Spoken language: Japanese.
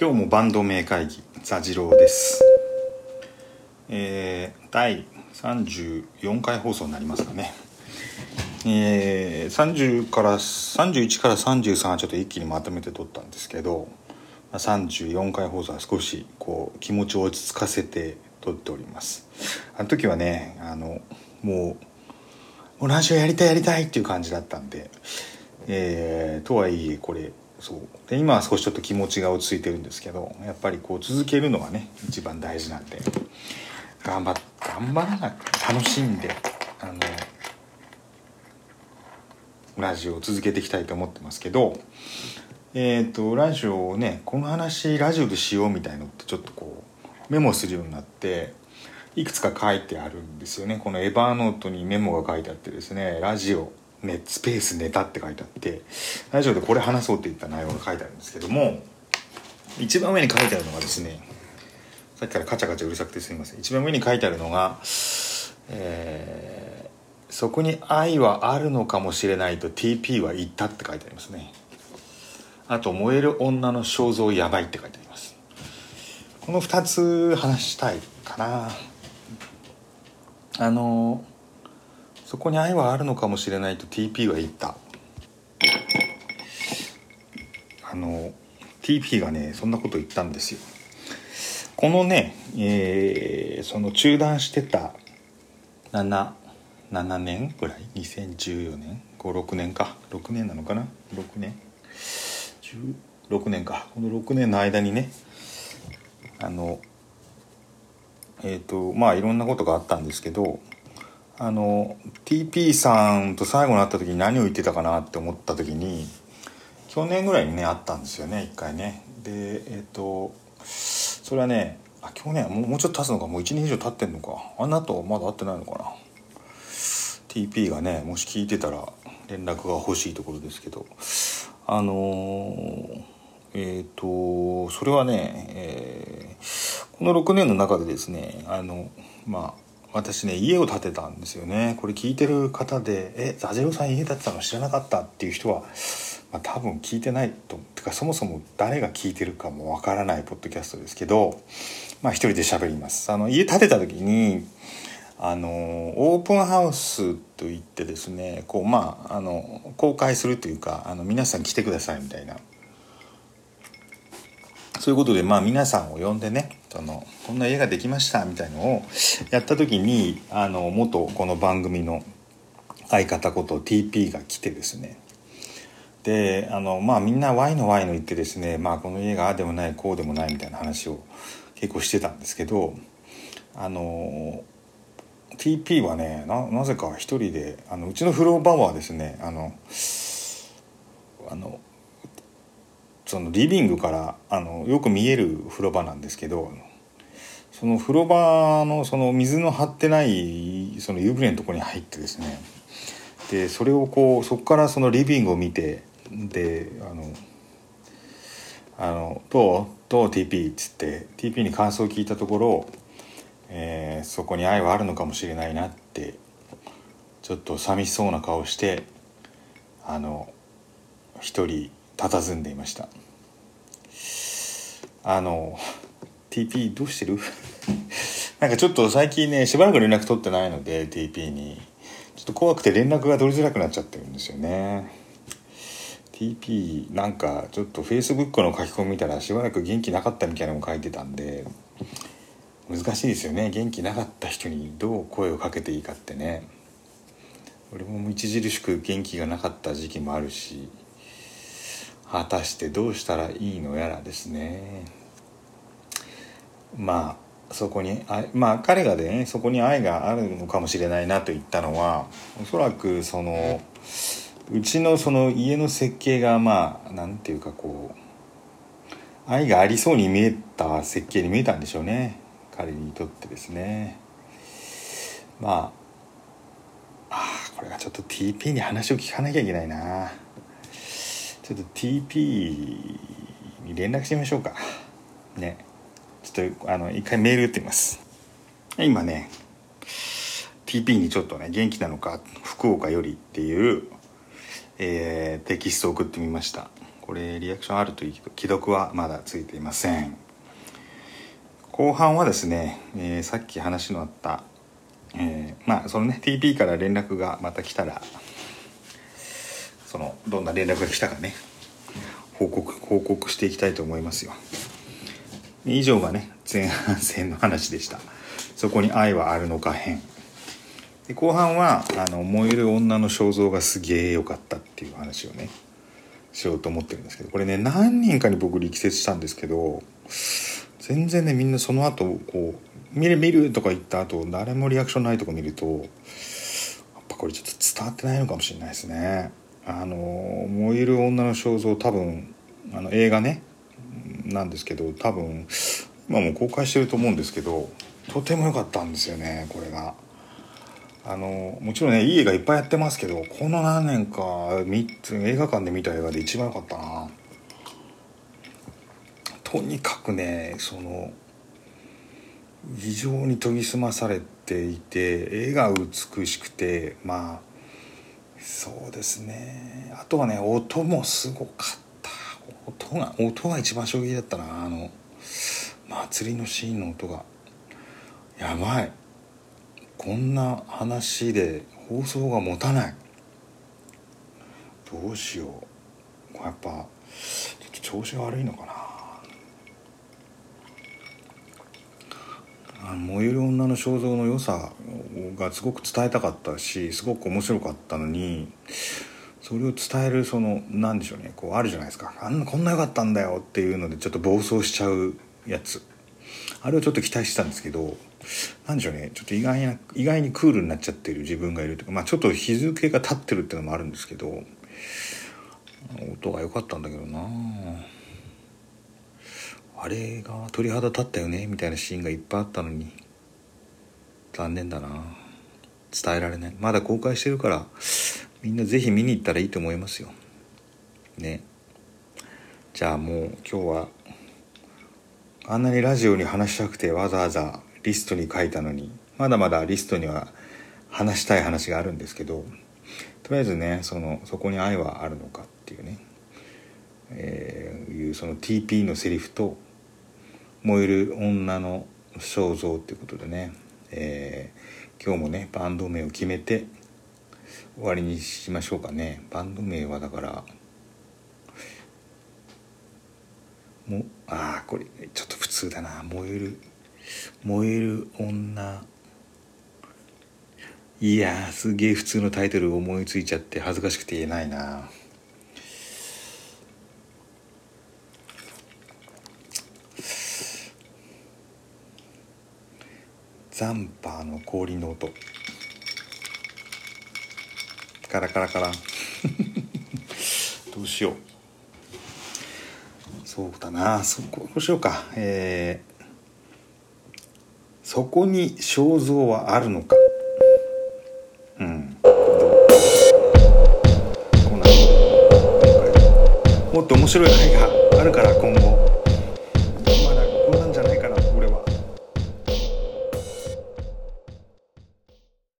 今日もバンド名会議座次郎です。えー、第34回放送になりますかね。えー、30から31から33はちょっと一気にまとめて撮ったんですけど34回放送は少しこう気持ちを落ち着かせて撮っております。あの時はねあのもうラジオやりたいやりたいっていう感じだったんでえー、とはいえこれそう。で今は少しちょっと気持ちが落ち着いてるんですけどやっぱりこう続けるのがね一番大事なんで頑張頑張らな楽しんであのラジオを続けていきたいと思ってますけどえっ、ー、とラジオをねこの話ラジオでしようみたいのってちょっとこうメモするようになっていくつか書いてあるんですよね。このエバーノートにメモが書いてあってですねラジオね、スペースネタって書いてあってラジオでこれ話そうって言った内容が書いてあるんですけども一番上に書いてあるのがですねさっきからカチャカチャうるさくてすみません。一番上に書いてあるのが、えー、そこに愛はあるのかもしれないと TP は言ったって書いてありますね。あと燃える女の肖像やばいって書いてあります。この2つ話したいかな。あのそこに愛はあるのかもしれないと TP は言った。あの TP がねそんなこと言ったんですよ。このね、えー、その中断してた7 7年ぐらい？2014年？56年か？6年なのかな？6年？16年か。この6年の間にねあのえっ、ー、とまあいろんなことがあったんですけどあの TP さんと最後に会った時に何を言ってたかなって思った時に去年ぐらいにね会ったんですよね一回ね。でえっ、ー、とそれはねあ去年もうちょっと経つのかもう1年以上経ってんのか。あんなとまだ会ってないのかな。TP がねもし聞いてたら連絡が欲しいところですけど。あのー、えっ、ー、とそれはね、えー、この6年の中でですねあのまあ私ね家を建てたんですよね。これ聞いてる方で「えザジロさん家建てたの知らなかった」っていう人は、まあ、多分聞いてないとてかそもそも誰が聞いてるかもわからないポッドキャストですけどまあ一人で喋ります。あの家建てた時にあのオープンハウスといってですねこうまああの公開するというかあの皆さん来てくださいみたいな。そういうことでまあ皆さんを呼んでねそのこんな家ができましたみたいのをやった時にあの元この番組の相方こと TP が来てですね。であのまあみんな Y の Y の言ってですねまあこの家がああでもないこうでもないみたいな話を結構してたんですけどあの TP はねなぜか一人であのうちの風呂場はですねあのあのそのリビングからあのよく見える風呂場なんですけどその風呂場のその水の張ってないその湯船のとこに入ってですねでそれをこうそこからそのリビングを見てであの「あのどう？どう？TP」っつって TP に感想を聞いたところ、えー、そこに愛はあるのかもしれないなってちょっと寂しそうな顔してあの一人佇んでいました。あの TP どうしてる？なんかちょっと最近ねしばらく連絡取ってないので TP に。ちょっと怖くて連絡が取りづらくなっちゃってるんですよね。TP なんかちょっと Facebook の書き込み見たらしばらく元気なかったみたいなのも書いてたんで難しいですよね。元気なかった人にどう声をかけていいかってね。俺も著しく元気がなかった時期もあるし果たしてどうしたらいいのやらですね。まあそこにあまあ彼がねそこに愛があるのかもしれないなと言ったのはおそらくそのうちのその家の設計がまあなんていうかこう愛がありそうに見えた設計に見えたんでしょうね。彼にとってですね。まああこれがちょっと TP に話を聞かなきゃいけないな。ちょっと TP に連絡してみましょうか。ね。ちょっとあの一回メール打ってみます。今ね TP にちょっとね元気なのか福岡よりっていう、えー、テキストを送ってみました。これリアクションあるといいけど既読はまだついていません。後半はですね、えー、さっき話のあった、えー、まあそのね TP から連絡がまた来たらそのどんな連絡が来たかね。報告報告していきたいと思いますよ。以上がね前半戦の話でした。そこに愛はあるのか編。で後半はあの燃える女の肖像がすげえ良かったっていう話をねしようと思ってるんですけど。これね何人かに僕力説したんですけど全然ねみんなその後こう「見る見る」とか言った後誰もリアクションないとこ見るとやっぱこれちょっと伝わってないのかもしれないですね。あの燃える女の肖像多分あの映画ねなんですけど多分今も公開してると思うんですけどとても良かったんですよねこれが。あのもちろんねいい映画いっぱいやってますけどこの何年か3つ映画館で見た映画で一番良かったなとにかくねその非常に研ぎ澄まされていて絵が美しくてまあそうですね。あとはね音もすごかった。音が音が一番衝撃だったな。あの祭りのシーンの音が。やばい。こんな話で放送が持たない。どうしよう。やっぱちょっと調子が悪いのかな。あの燃える女の肖像の良さがすごく伝えたかったしすごく面白かったのにそれを伝えるその何でしょうねこうあるじゃないですか。あんなこんな良かったんだよっていうのでちょっと暴走しちゃうやつ。あれをちょっと期待してたんですけど何でしょうねちょっと意外な意外にクールになっちゃってる自分がいるというかまあちょっと日付が経ってるっていうのもあるんですけど音が良かったんだけどなああれが鳥肌立ったよねみたいなシーンがいっぱいあったのに。残念だな。伝えられない。まだ公開してるからみんな是非見に行ったらいいと思いますよ。ね。じゃあもう今日はあんなにラジオに話したくてわざわざリストに書いたのにまだまだリストには話したい話があるんですけどとりあえずねそのそこに愛はあるのかっていうね、えー、いうその TP のセリフと燃える女の肖像っていうことでね、えー、今日もねバンド名を決めて終わりにしましょうかね。バンド名はだからもああこれちょっと普通だな。燃える燃える女。いやすげえ普通のタイトル思いついちゃって恥ずかしくて言えないな。ザンパーの氷の音。カラカラカラ。どうしよう。そうだな。そこどうしようか。えー、そこに肖像はあるのか。うん。こうな。もっと面白い愛があるから今後。